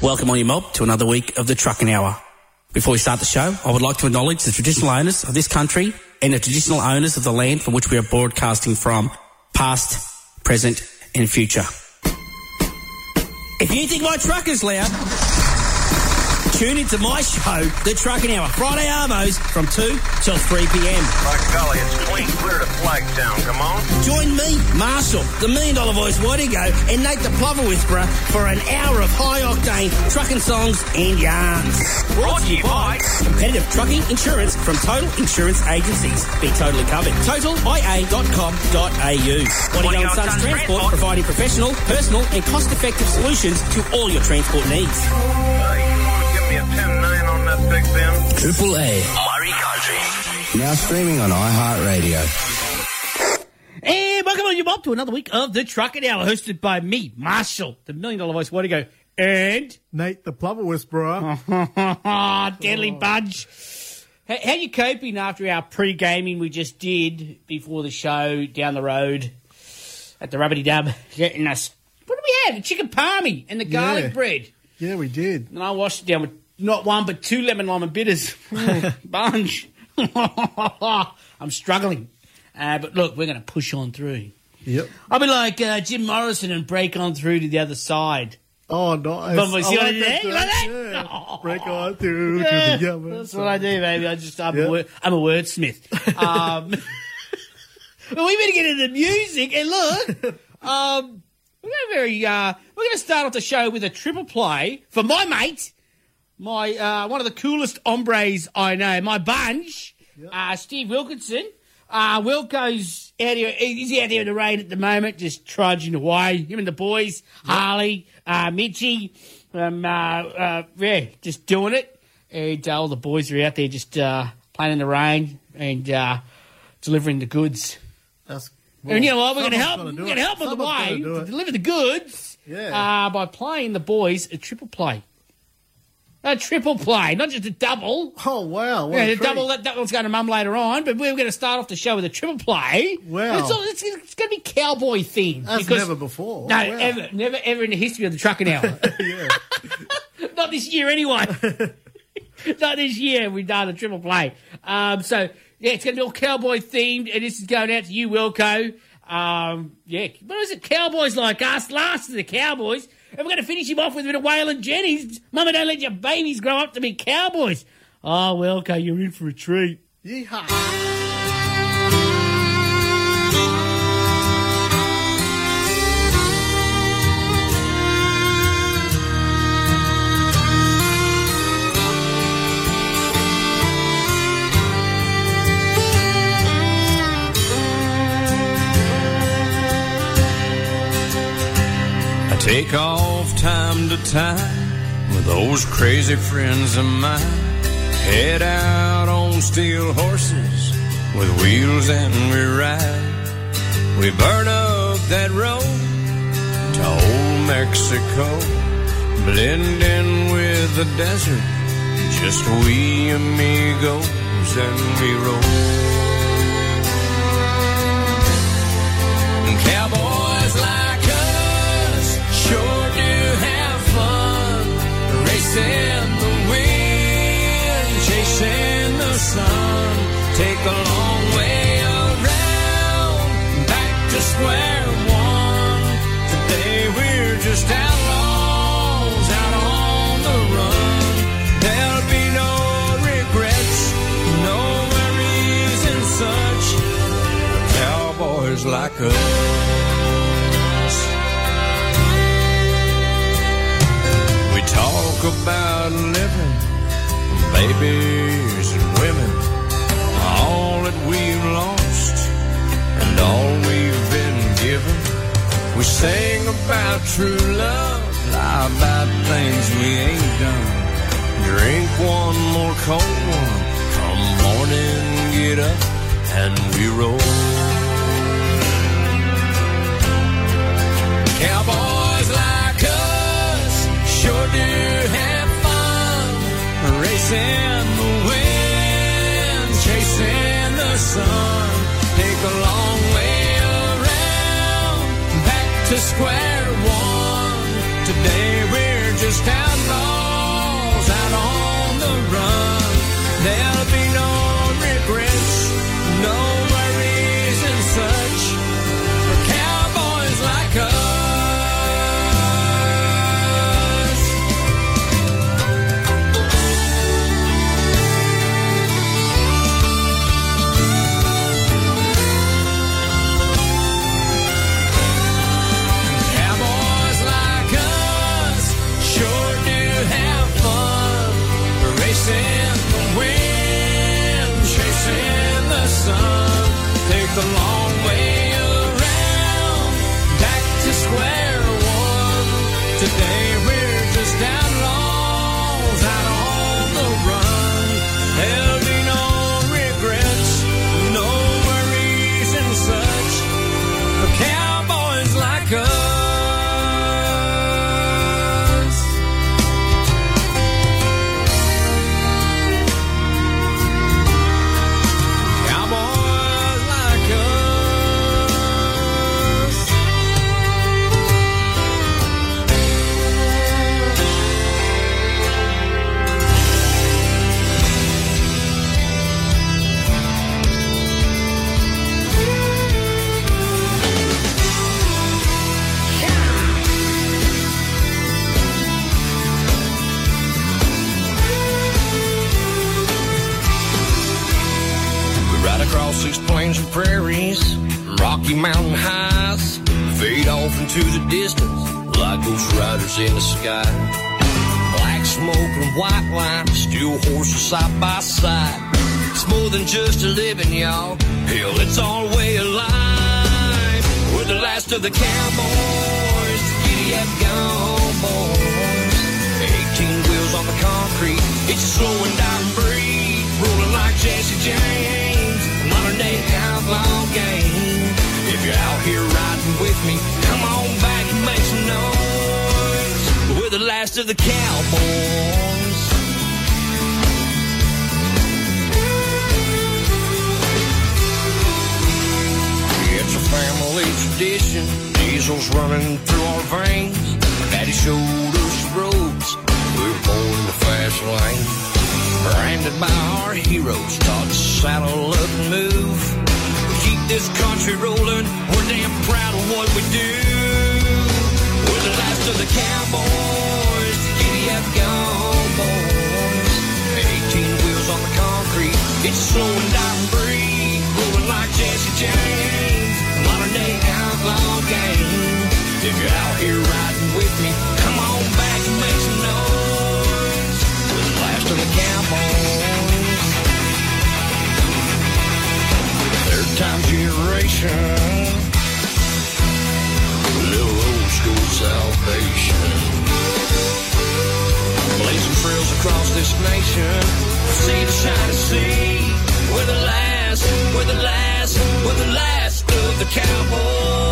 Welcome on your mob to another week of the Trucking Hour. Before we start the show, I would like to acknowledge the traditional owners of this country and the traditional owners of the land from which we are broadcasting from, past, present, and future. If you think my truck is loud, tune into my show, The Trucking Hour, Friday Armos from 2 till 3 p.m. By golly, it's clean clear to Flagtown. Come on. Join me, Marshall, the Million Dollar Voice Wadigo, and Nate the Plover Whisperer for an hour of high octane trucking songs and yarns. Brought to you by Competitive trucking insurance from Total Insurance Agencies. Be totally covered. TotalIA.com.au. Wadigo and Sons Transport, providing professional, personal, and cost-effective solutions to all your transport needs. Triple A. Murray Country. Now streaming on iHeartRadio. And welcome on your mob to another week of the Trucking Hour, hosted by me, Marshall, the Million Dollar Voice Wadigo, and Nate the Plover Whisperer. Deadly oh. Budge. How, how you coping after our pre-gaming we just did before the show down the road at the Rubbity Dub? Getting us, what did we have? The chicken palmy and the garlic Yeah. bread. Yeah, we did. And I washed it down with not one but two lemon lime and bitters. Bunch. I'm struggling. Uh, but look, we're going to push on through. Yep. I'll be like uh, Jim Morrison and break on through to the other side. Oh, nice. But was I you like that? You like that? yeah. Oh. Break on through Yeah, to the other that's what I do, baby. I just I'm, a, word, I'm a wordsmith. Um, but we better get into the music and look. Um, we're going to very. Uh, we're going to start off the show with a triple play for my mate, my uh, one of the coolest hombres I know, my bunch, uh, Steve Wilkinson. Uh, Wilco's out here. He's out there in the rain at the moment, just trudging away. Him and the boys, Harley, uh, Mitchy, um, uh, uh, yeah, just doing it. And uh, all the boys are out there just uh, playing in the rain and uh, delivering the goods. That's, and you know what? We're going to help. We're going to help on the way to deliver the goods. Yeah. Uh, by playing the boys a triple play. A triple play, not just a double. Oh, wow. Yeah, a treat. double that, that one's going to mum later on, but we're going to start off the show with a triple play. Wow. It's, all- it's, it's going to be cowboy themed. That's because- never before. No, Wow. ever, never, ever in the history of the trucking hour. Yeah. Not this year, anyway. Not this year. We've done a triple play. Um, so yeah, it's going to be all cowboy themed, and this is going out to you, Wilco. Um, yeah, what is it? Cowboys like us, last of the Cowboys, and we're going to finish him off with a bit of Waylon Jennings. Mama, don't let your babies grow up to be cowboys. Oh, well, okay, you're in for a treat. Yeehaw. Take off time to time with those crazy friends of mine. Head out on steel horses with wheels and we ride. We burn up that road to old Mexico, blend in with the desert. Just we amigos and we roll. Cowboys racing the wind, chasing the sun. Take a long way around, back to square one. Today we're just outlaws out on the run. There'll be no regrets, no worries and such cowboys like us. About living, babies and women, all that we've lost and all we've been given. We sing about true love, lie about things we ain't done. Drink one more cold one, come morning, get up and we roll. Cowboys like us sure do have Racing the wind, chasing the sun. Take a long way around, back to square one. Today we're just outlaws out on the run. There'll be no James. Modern day outlaw game. If you're out here riding with me, come on back and make some noise. We're the last of the cowboys. It's a family tradition. Diesels running through our veins. Daddy showed us the ropes. We were born in the fast lane. Branded by our heroes, taught saddle up and move. We keep this country rolling. We're damn proud of what we do. We're the last of the cowboys. Giddy up, gone boys. 18 wheels on the concrete. It's slow and dying breed. Rolling like Jesse James. Modern day outlaw game. If you're out here generation. Little old school salvation. Blazing trails across this nation. Sea to shine sea. We're the last, we're the last, we're the last of the cowboys.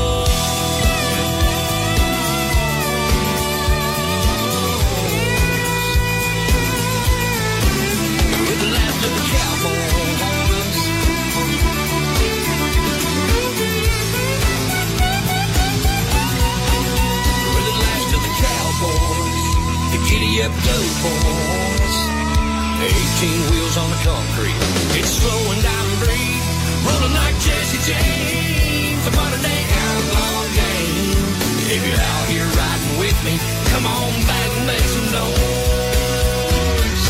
Up boys. 18 wheels on the concrete. It's slow and down breed. Rolling like Jesse James. A modern day outlaw game. If you're out here riding with me, come on back and make some noise.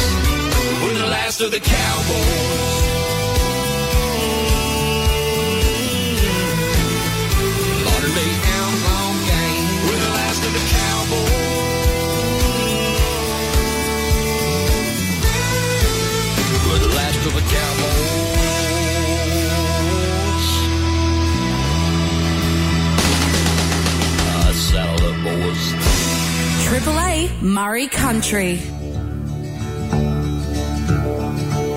We're the last of the cowboys. Country.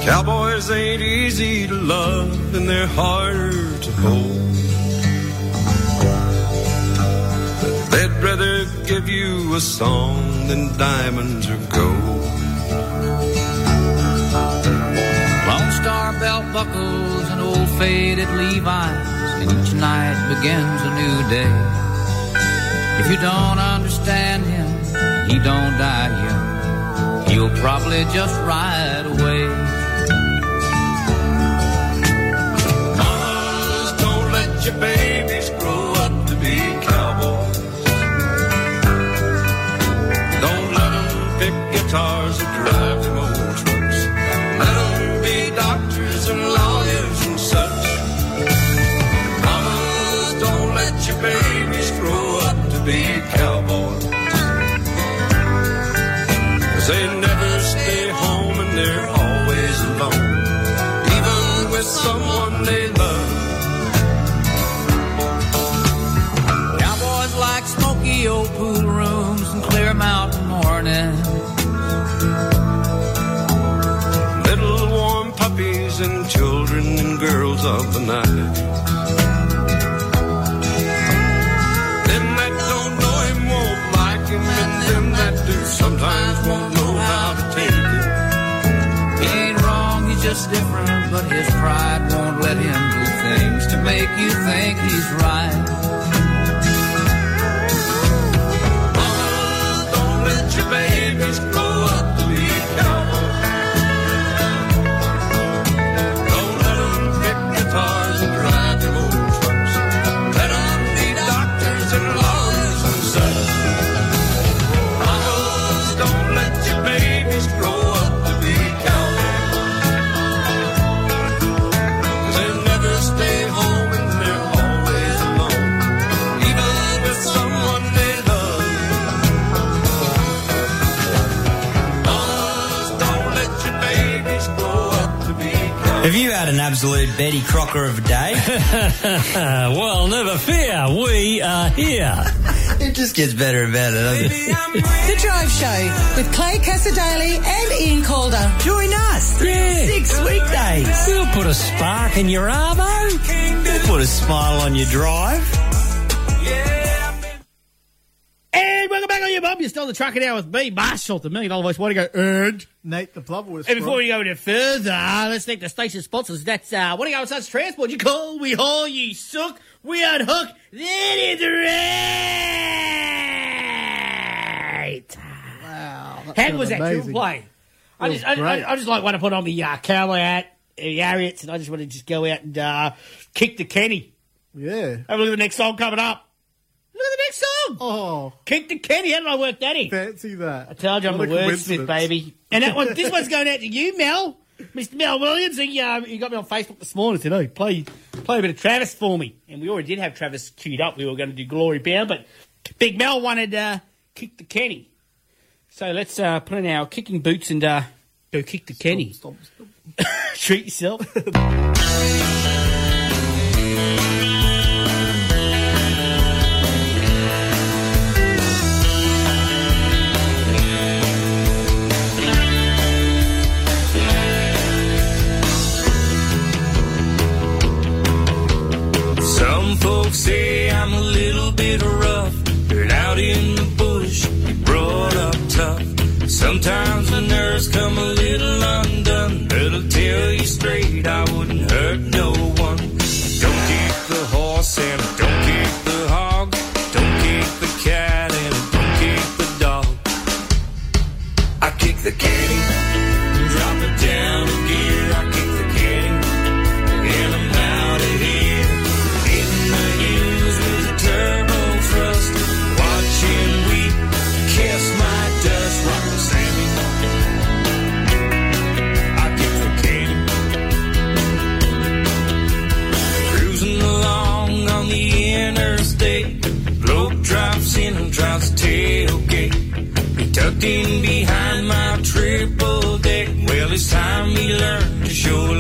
Cowboys ain't easy to love and they're harder to hold. They'd rather give you a song than diamonds or gold. Lone Star belt buckles and old faded Levi's, and each night begins a new day. If you don't understand him, he don't die young. He'll probably just ride away. Mamas, don't let your babies grow up to be cowboys. Don't let pick guitars or drive they never stay home and they're always alone. Even with someone they just different, but his pride won't let him do things to make you think he's right. You had an absolute Betty Crocker of a day? well, never fear, we are here. it just gets better and better, doesn't it? The Drive Show with Clay Casadale and Ian Calder. Join us. Yeah. Six weekdays. We'll put a spark in your arvo. Eh? We'll put a smile on your drive. The truck now with me, Marshall, the million dollar voice. Wadigo earned? Nate the plumber was. And before we go any further, let's thank the station sponsors. That's uh, Wadigo such transport? You call, we haul, you suck, we unhook. That is right. Wow, that How was that amazing. triple play? I just, I. I, I just like want to put on the uh, cowboy hat, uh, Harriets, and I just want to just go out and uh, kick the Kenny. Yeah. Have a look at the next song coming up. Look at the next song. Oh, Kick the Kenny. How did I work that in? fancy that. I told you I'm What a a wordsmith, baby. And that one, this one's going out to you, Mel, Mr. Mel Williams. He, uh, he got me on Facebook this morning. Said, "Oh, play, play a bit of Travis for me." And we already did have Travis queued up. We were going to do Glory Bound, but Big Mel wanted uh, kick the Kenny. So let's uh, put on our kicking boots and uh, go kick the Kenny. Stop, stop. Treat yourself. folks say I'm a little bit rough, but out in the bush, you brought up tough. Sometimes the nerves come a little undone, but I'll tell you straight, I wouldn't hurt no one. Don't kick the horse and don't Drops in a tailgate. He tucked in behind my triple deck. Well, it's time he learned to show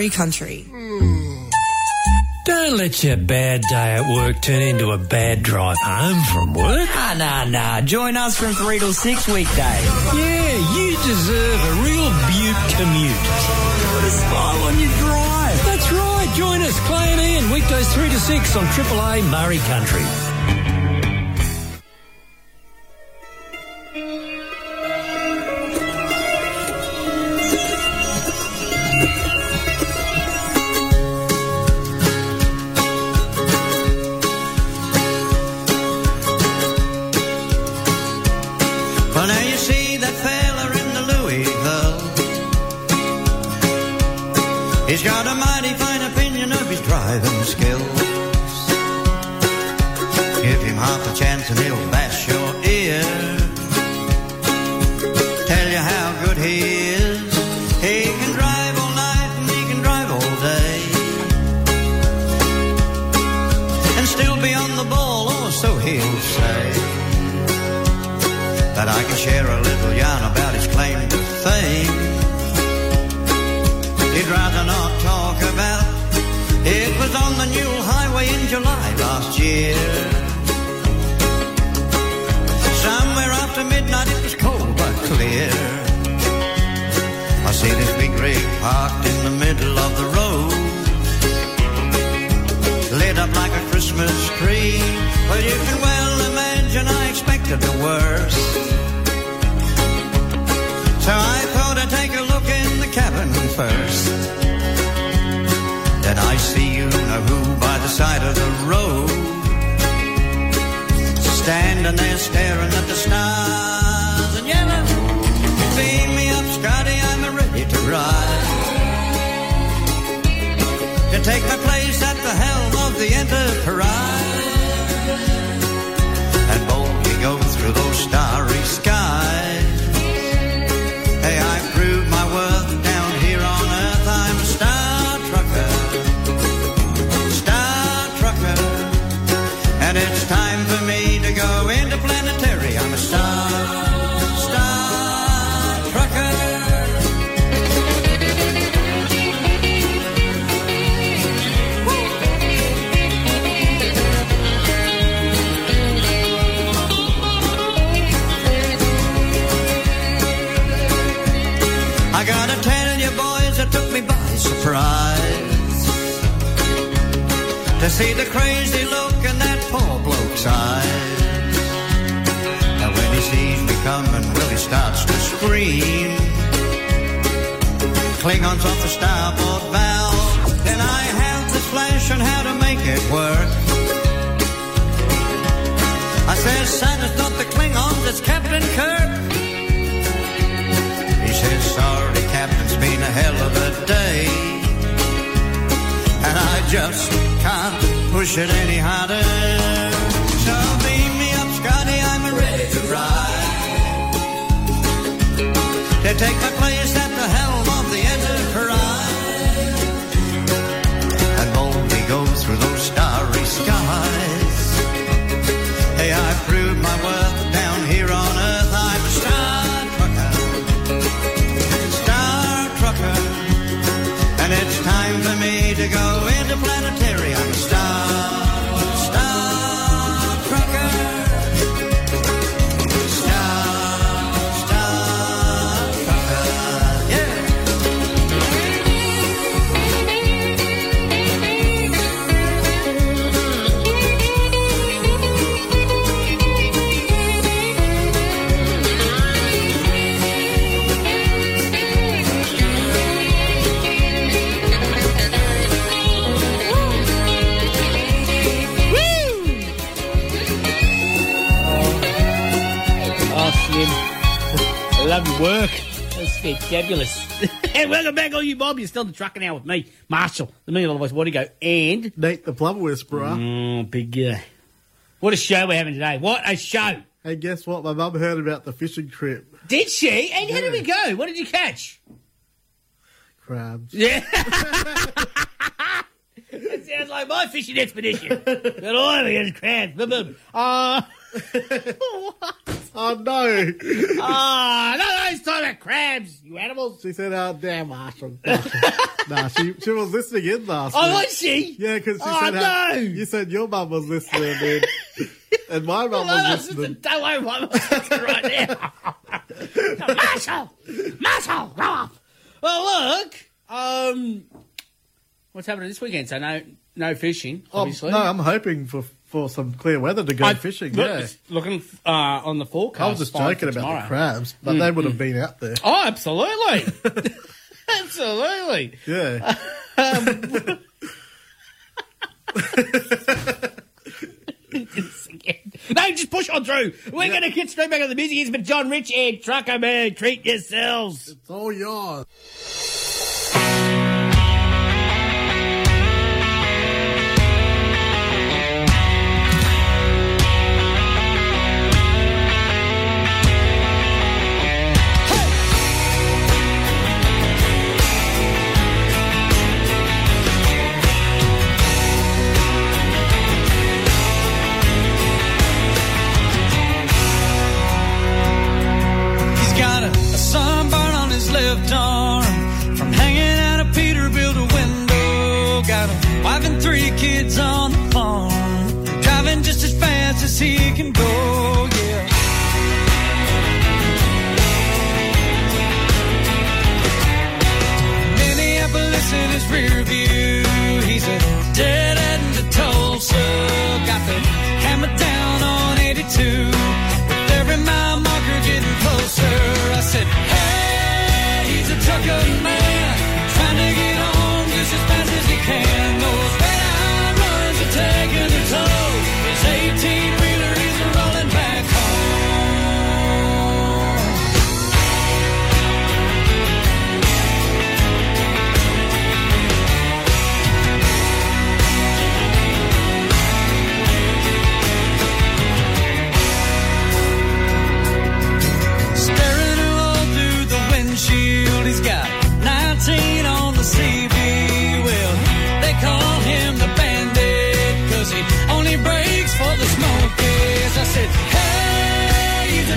Murray Country. Hmm. Don't let your bad day at work turn into a bad drive home from work. Ah, nah, nah. Join us from 3 till 6 weekdays. Yeah, you deserve a real butte commute. Put a smile on your drive. That's right. Join us, Clay and Ian, weekdays 3 to 6 on AAA Murray Country. see this big rig parked in the middle of the road. Lit up like a Christmas tree, Well, you can well imagine I expected the worst. So I thought I'd take a look in the cabin first. Then I see you know who by the side of the road. Standing there staring at the stars and yelling, to ride. To take my place at the helm of the Enterprise and boldly go through those starry skies. Surprise to see the crazy look in that poor bloke's eyes. And when he sees me coming, well, he starts to scream. Klingons off the starboard bow. Then I have this flash on how to make it work. I says, son, it's just can't push it any harder. So beam me up, Scotty, I'm ready to ride. To take my place at the helm go work. That's fantabulous. and welcome back, all you mob. You're still in the truck now with me, Marshall, the million dollar voice, Wadigo? And Nate the Plover Whisperer. Oh, big guy. What a show we're having today. What a show. Hey, guess what? My mum heard about the fishing trip. Did she? And how did we go? What did you catch? Crabs. Yeah. That sounds like my fishing expedition. but all we get crabs. Boom, boom. Uh, Oh, no. ah, no, those talking about crabs, you animals. She said, oh, damn, Marshall. nah, she, she was listening in last Oh, week. was she? Yeah, because she Oh, said how- no. you said your mum was listening, and, and my mum no, was listening. don't worry my right now. Marshall! Marshall, grow up! Well, look, um, what's happening this weekend? So no, no fishing, Oh, obviously. no, I'm hoping for, for some clear weather to go I- fishing. look, yeah. Looking uh, on the forecast. I was just joking about tomorrow. the crabs, but Mm, they would have mm. been out there. Oh, absolutely. absolutely. Yeah. No, just push on through. We're going to get straight back on the music. It's been John Rich and Trucker Man. Treat yourselves. It's all yours. Left arm from hanging out a Peterbilt window. Got a wife and three kids on the farm, driving just as fast as he can go. Yeah. Minneapolis in his rear view. He's a dead trucker man.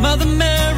Mother Mary.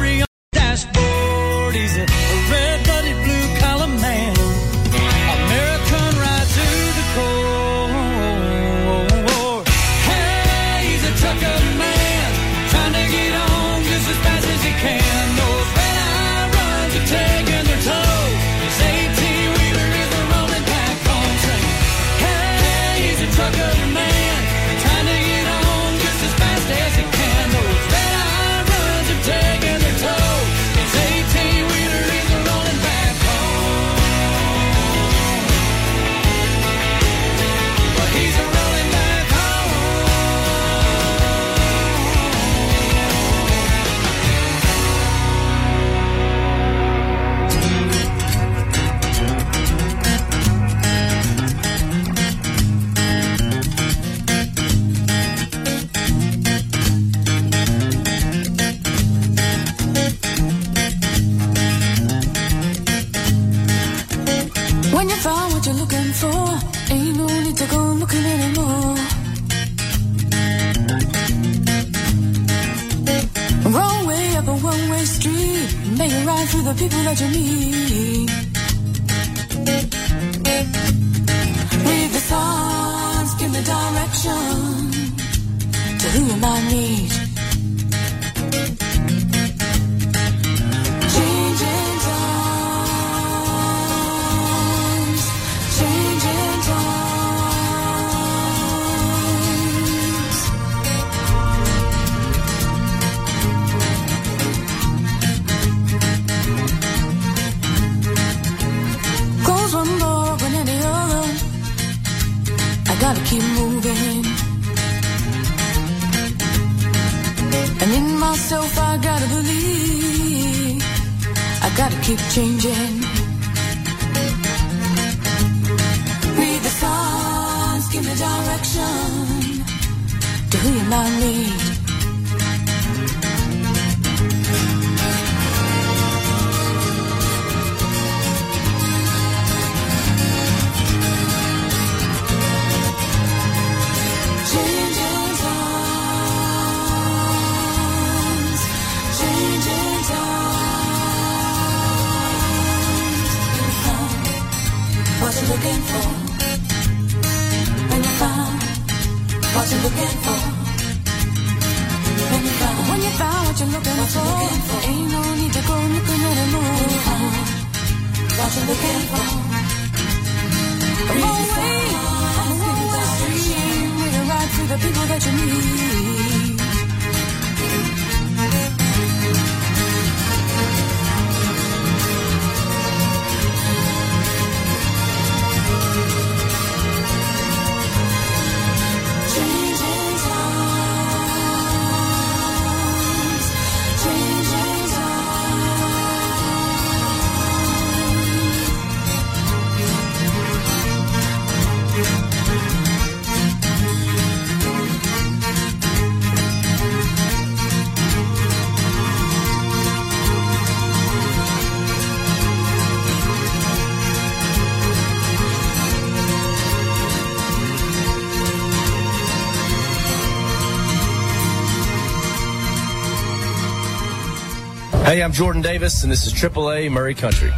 Hey, I'm Jordan Davis, and this is AAA Murray Country. A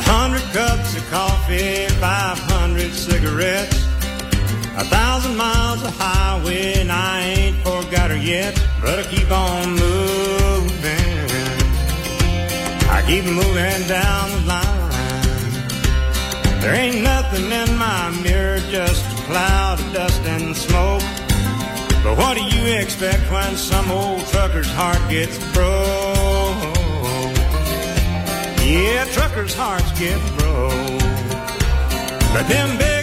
hundred cups of coffee, 500 cigarettes, a thousand miles of highway, and I ain't forgot her yet, but I keep on moving. I keep moving down the line. There ain't nothing in my mirror, just a cloud of dust and smoke. But what do you expect when some old trucker's heart gets broke? Yeah, truckers' hearts get broke. But them big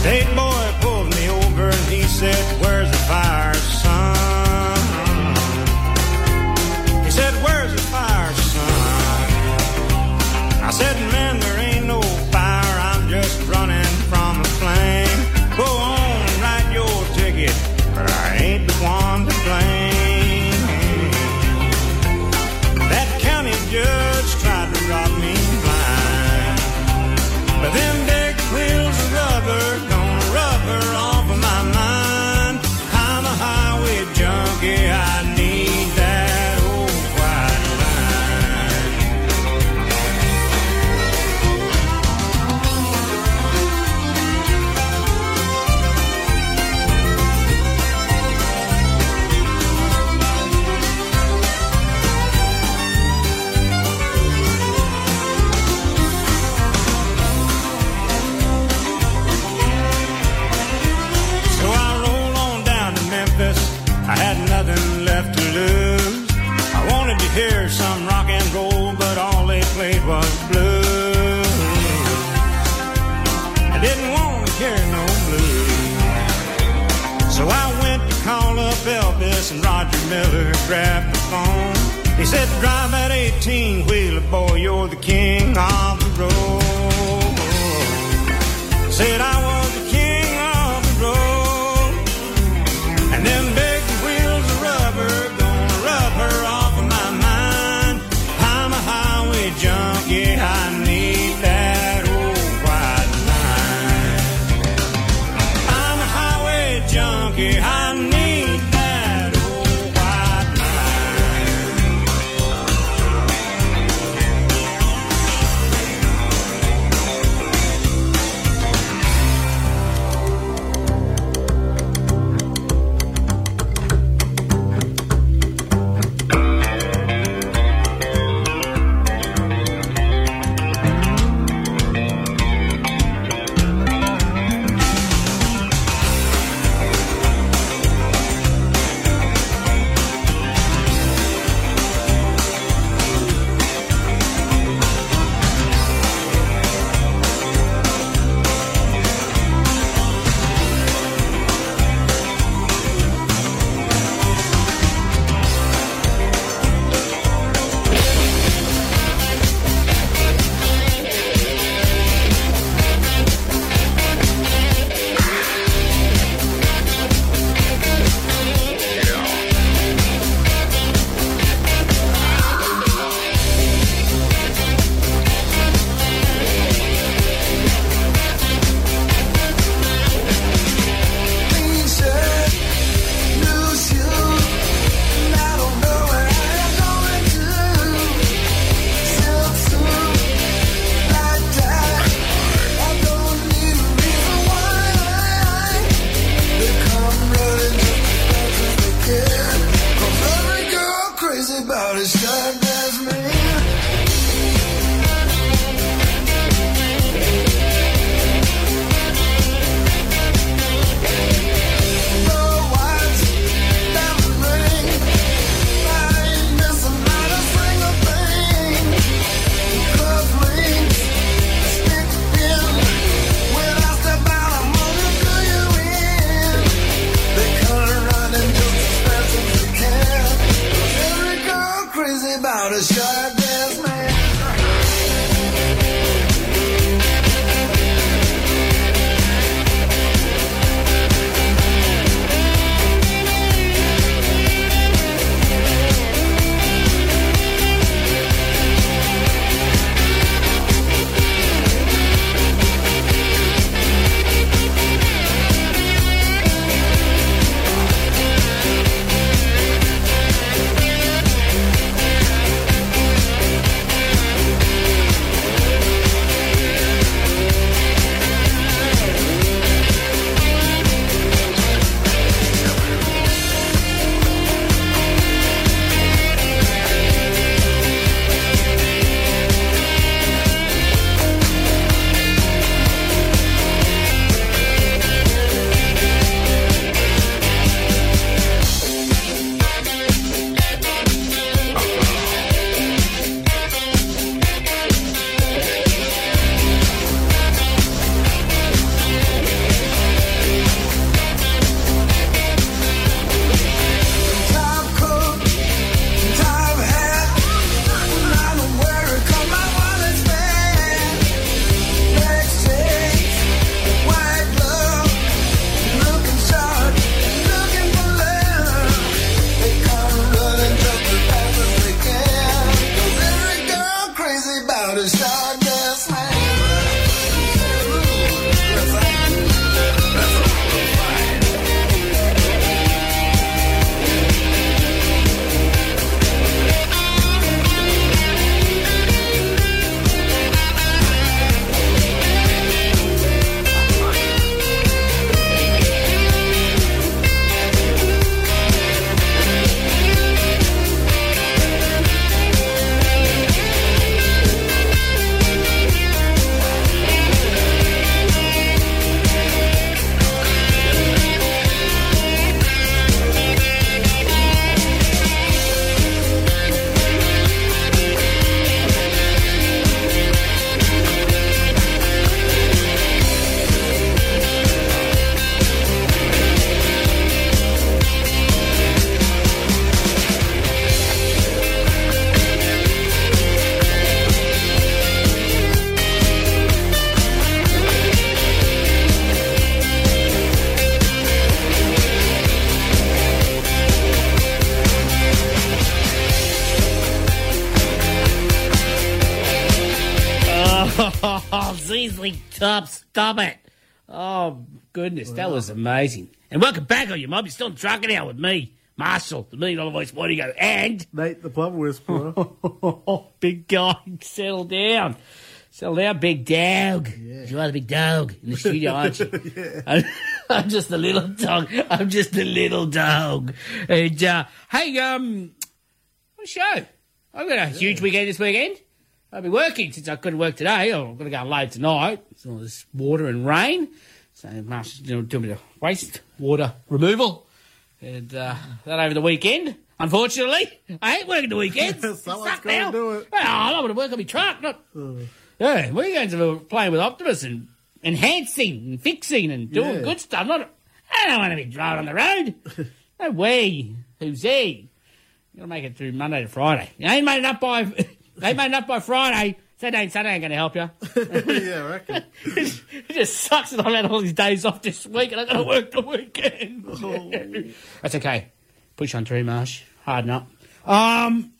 State boy pulled me over and he said, Where's the fire? Miller grabbed the phone. He said, Drive that 18 wheeler, boy, you're the king of the road. Said, I Top, stop it. Oh, goodness, that was amazing. And welcome back on you, mob. You're still trucking out with me, Marshall, the million dollar voice. Wadigo? And Nate, the Plover Whisperer. oh, big guy, settle down. Settle down, big dog. Yeah. You are the big dog in the studio, aren't you? I'm, I'm just a little dog. I'm just a little dog. And, uh, hey, um, what show. I've got a huge weekend this weekend. I'll be working since I couldn't work today. I'm going to go and load tonight. It's all this water and rain. So Marshall's you know, doing a bit of waste water removal. And uh, that over the weekend. Unfortunately, I ain't working the weekends. Someone's gotta now. do it. Well, I don't want to work on my truck. Not, yeah, weekends are going to be playing with Optimus and enhancing and fixing and doing Yeah. good stuff. Not, I don't want to be driving on the road. no way. Who's he? You've gotta make it through Monday to Friday. You ain't made it up by ain't made up by Friday. Saturday and Sunday ain't gonna help you. yeah, I reckon. it just sucks that I've had all these days off this week and I've gotta work the weekend. That's okay. Push on through, Marsh. Harden up. Um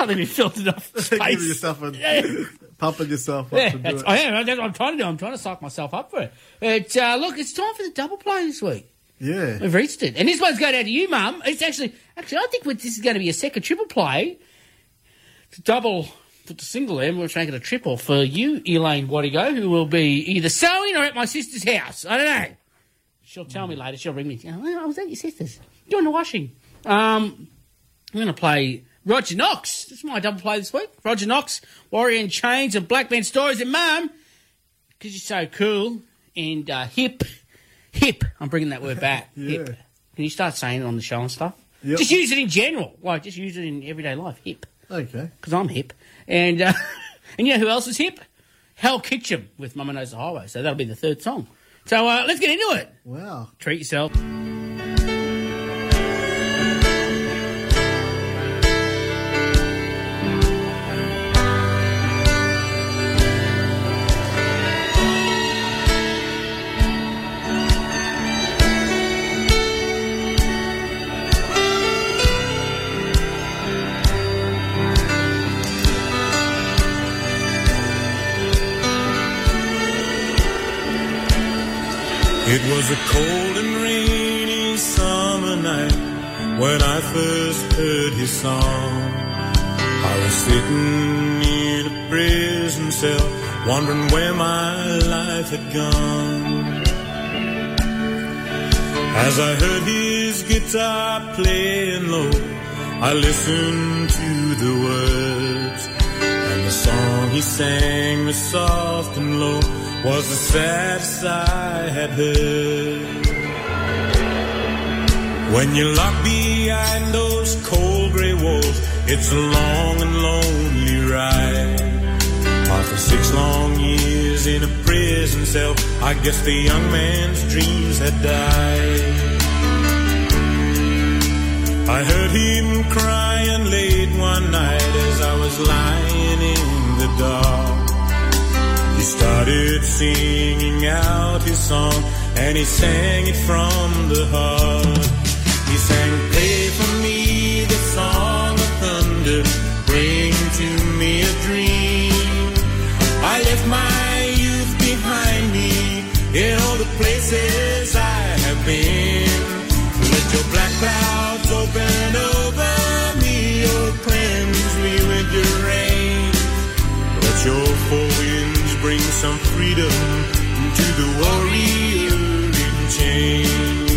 I think we filled enough Give space. yourself a, Yeah. pumping yourself up Yeah, to do it. I am. That's what I'm trying to do. I'm trying to psych myself up for it. It's, uh, look, it's time for the double play this week. Yeah. We've reached it. And this one's going out to you, Mum. It's actually, actually, I think this is going to be a second triple play. A double, put the single there, and we'll make it a triple for you, Elaine Wadigo, who will be either sewing or at my sister's house. I don't know. She'll tell me later. She'll ring me. Oh, I was at your sister's doing the washing. Um, I'm going to play Roger Knox. This is my double play this week. Roger Knox, Warrior in Chains, and Black Man Stories. And Mum, because you're so cool and uh, hip, hip. I'm bringing that word back. Hip. Can you start saying it on the show and stuff? Yep. Just use it in general. Like, just use it in everyday life. Hip. Okay. Because I'm hip. And uh, and you know who else is hip? Hal Ketchum with Mama Knows the Highway. So that'll be the third song. So uh, let's get into it. Wow. Treat yourself. Was a cold and rainy summer night when I first heard his song. I was sitting in a prison cell, wondering where my life had gone. As I heard his guitar playing low, I listened to the words, and the song he sang was soft and low was the saddest I had heard. When you're locked behind those cold gray walls, it's a long and lonely ride. After six long years in a prison cell, I guess the young man's dreams had died. I heard him crying late one night as I was lying in the dark. He started singing out his song, and he sang it from the heart. He sang, Play for me the song of thunder, bring to me a dream. I left my youth behind me in all the places I have been. Let your black clouds open over me, oh, cleanse me with your rain. Let your some freedom to the warrior in chains.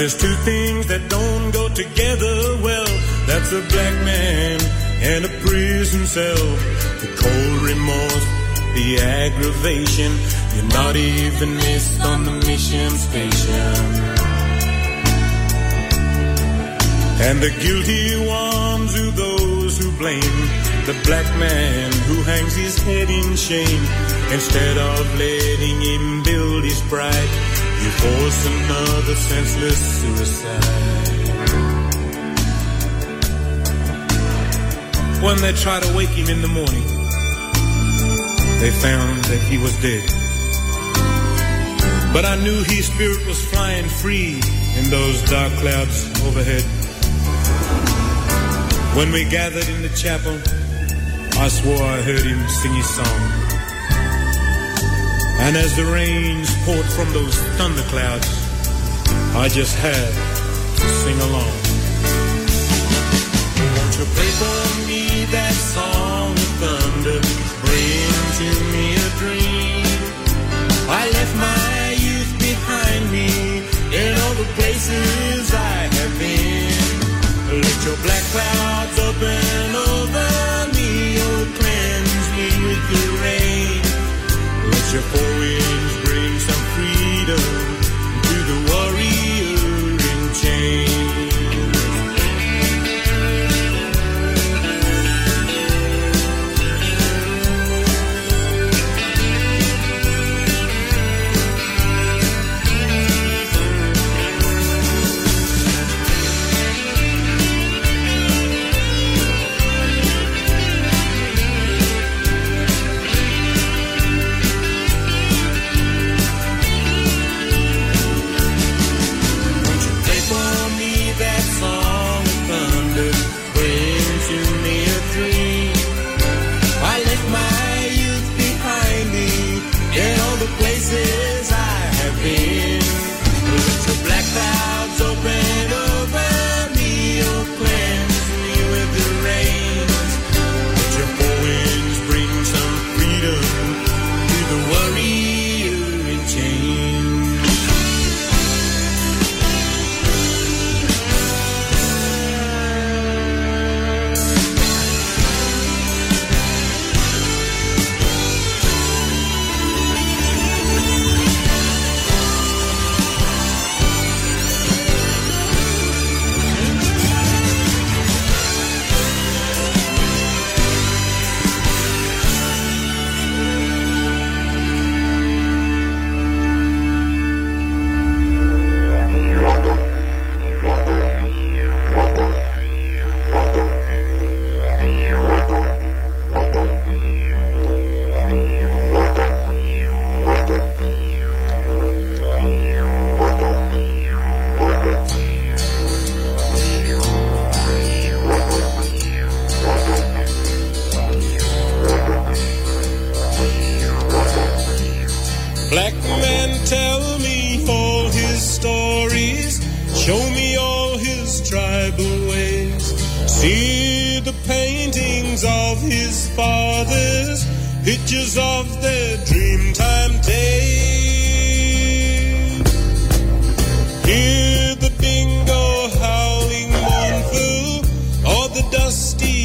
There's two things that don't go together well. That's a black man and a prison cell. The cold remorse, the aggravation. You're not even missed on the mission station. And the guilty ones are those who blame the black man who hangs his head in shame. Instead of letting him build his pride, you force another senseless suicide. When they tried to wake him in the morning, they found that he was dead. But I knew his spirit was flying free in those dark clouds overhead. When we gathered in the chapel, I swore I heard him sing his song. And as the rains poured from those thunderclouds, I just had to sing along. Won't you play for me that song of thunder? Bring to me a dream. I left my youth behind me in all the places I have been. Let your black clouds open over me, oh cleanse me with the rain. Your four winds bring some freedom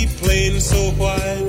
plain so white.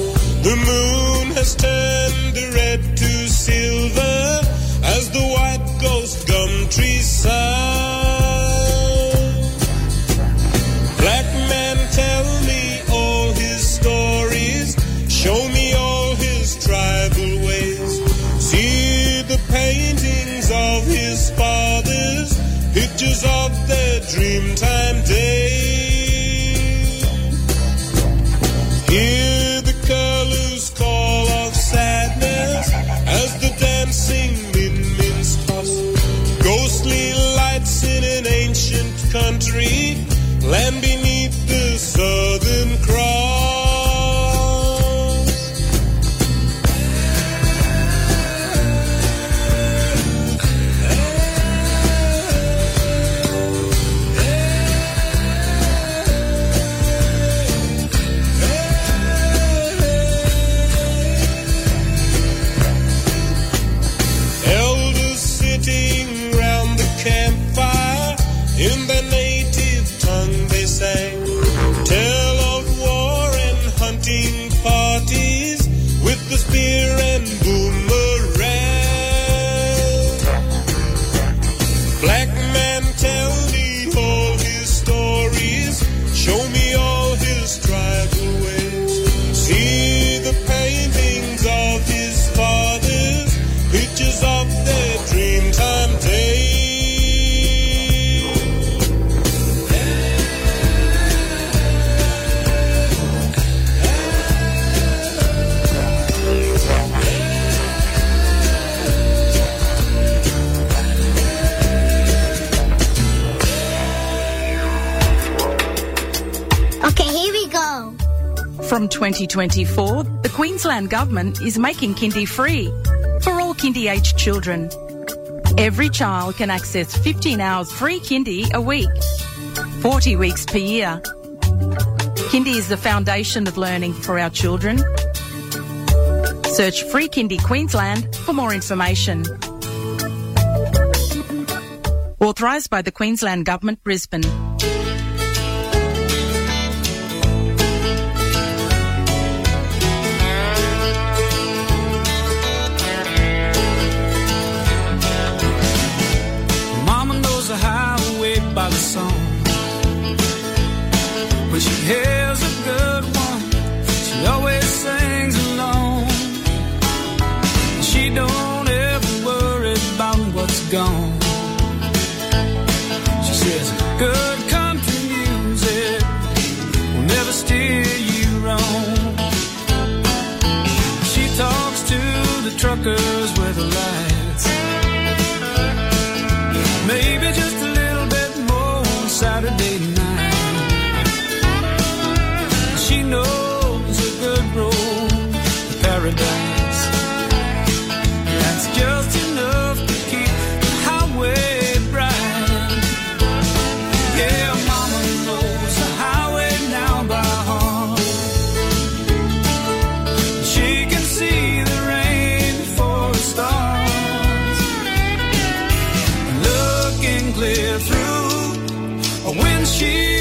From 2024, the Queensland Government is making kindy free for all kindy aged children. Every child can access 15 hours free kindy a week, 40 weeks per year. Kindy is the foundation of learning for our children. Search Free Kindy Queensland for more information. Authorised by the Queensland Government, Brisbane. with a light. she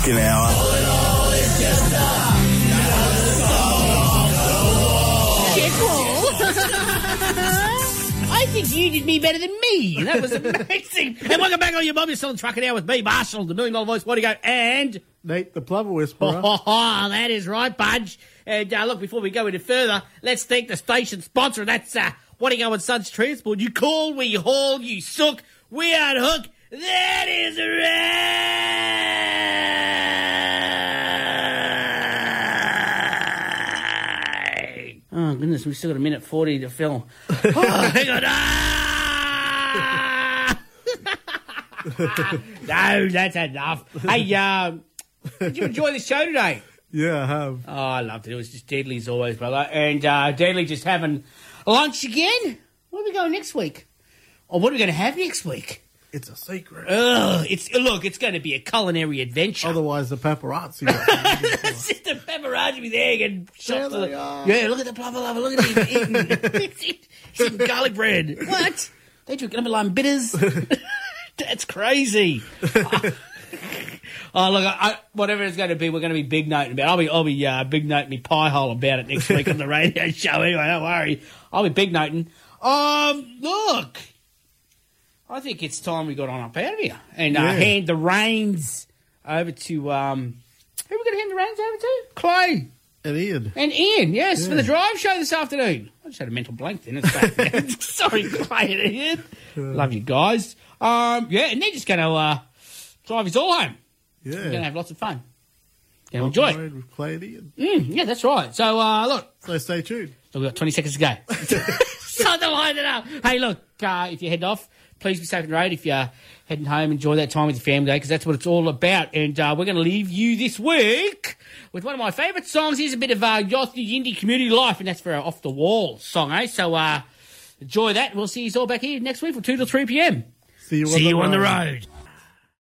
on the Trucking Hour. I think you did me better than me. That was amazing. and welcome back on your mum. You're still on Trucking Hour with me, Marshall, the Million Dollar Voice. Wadigo? And Nate, the Plover Whisperer. Oh, that is right, Budge. And uh, look, before we go any further, let's thank the station sponsor. That's uh, What Are You Going Sons Transport. You call, we haul, you sook, we unhook. That is right. Goodness, we've still got a minute 40 to film. Oh, hang on. Ah! no, that's enough. Hey, um, did you enjoy the show today? Yeah, I have. Oh, I loved it. It was just deadly as always, brother. And uh, deadly just having lunch again. Where are we going next week? Or what are we going to have next week? It's a secret. Ugh, it's look, it's going to be a culinary adventure. Otherwise, the paparazzi. a paparazzi with egg and shot. There the- Yeah, look at the plumber lover. Look at him eating. He's eating garlic bread. What? They drink lime bitters. That's crazy. Oh look, I, whatever it's going to be, we're going to be big noting about. it. I'll be, I'll be uh, big noting me pie hole about it next week on the radio show. Anyway, don't worry, I'll be big noting. Um, look, I think it's time we got on up out of here and uh, Yeah. hand the reins over to um, who are we going to hand the reins over to? Clay And Ian. and Ian. Yes, for the drive show this afternoon. I just had a mental blank then. It's back. Sorry, Clay and Ian. Love you guys. Um, yeah, and they're just going to uh, drive us all home. Yeah. We're going to have lots of fun. Going to enjoy it. With Clay and Ian. Mm, yeah, that's right. So, uh, look. So stay tuned. So we've got 20 seconds to go. Start to line it up. Hey, look, uh, if you head off, please be safe and the road. If you're heading home, enjoy that time with your family because that's what it's all about. And uh, we're going to leave you this week with one of my favourite songs. Here's a bit of uh, Yossi Indie Community Life, and that's for our Off the Wall song, eh? So uh, enjoy that. We'll see you all back here next week from 2 to 3 p.m. See you on See the you on the road. road.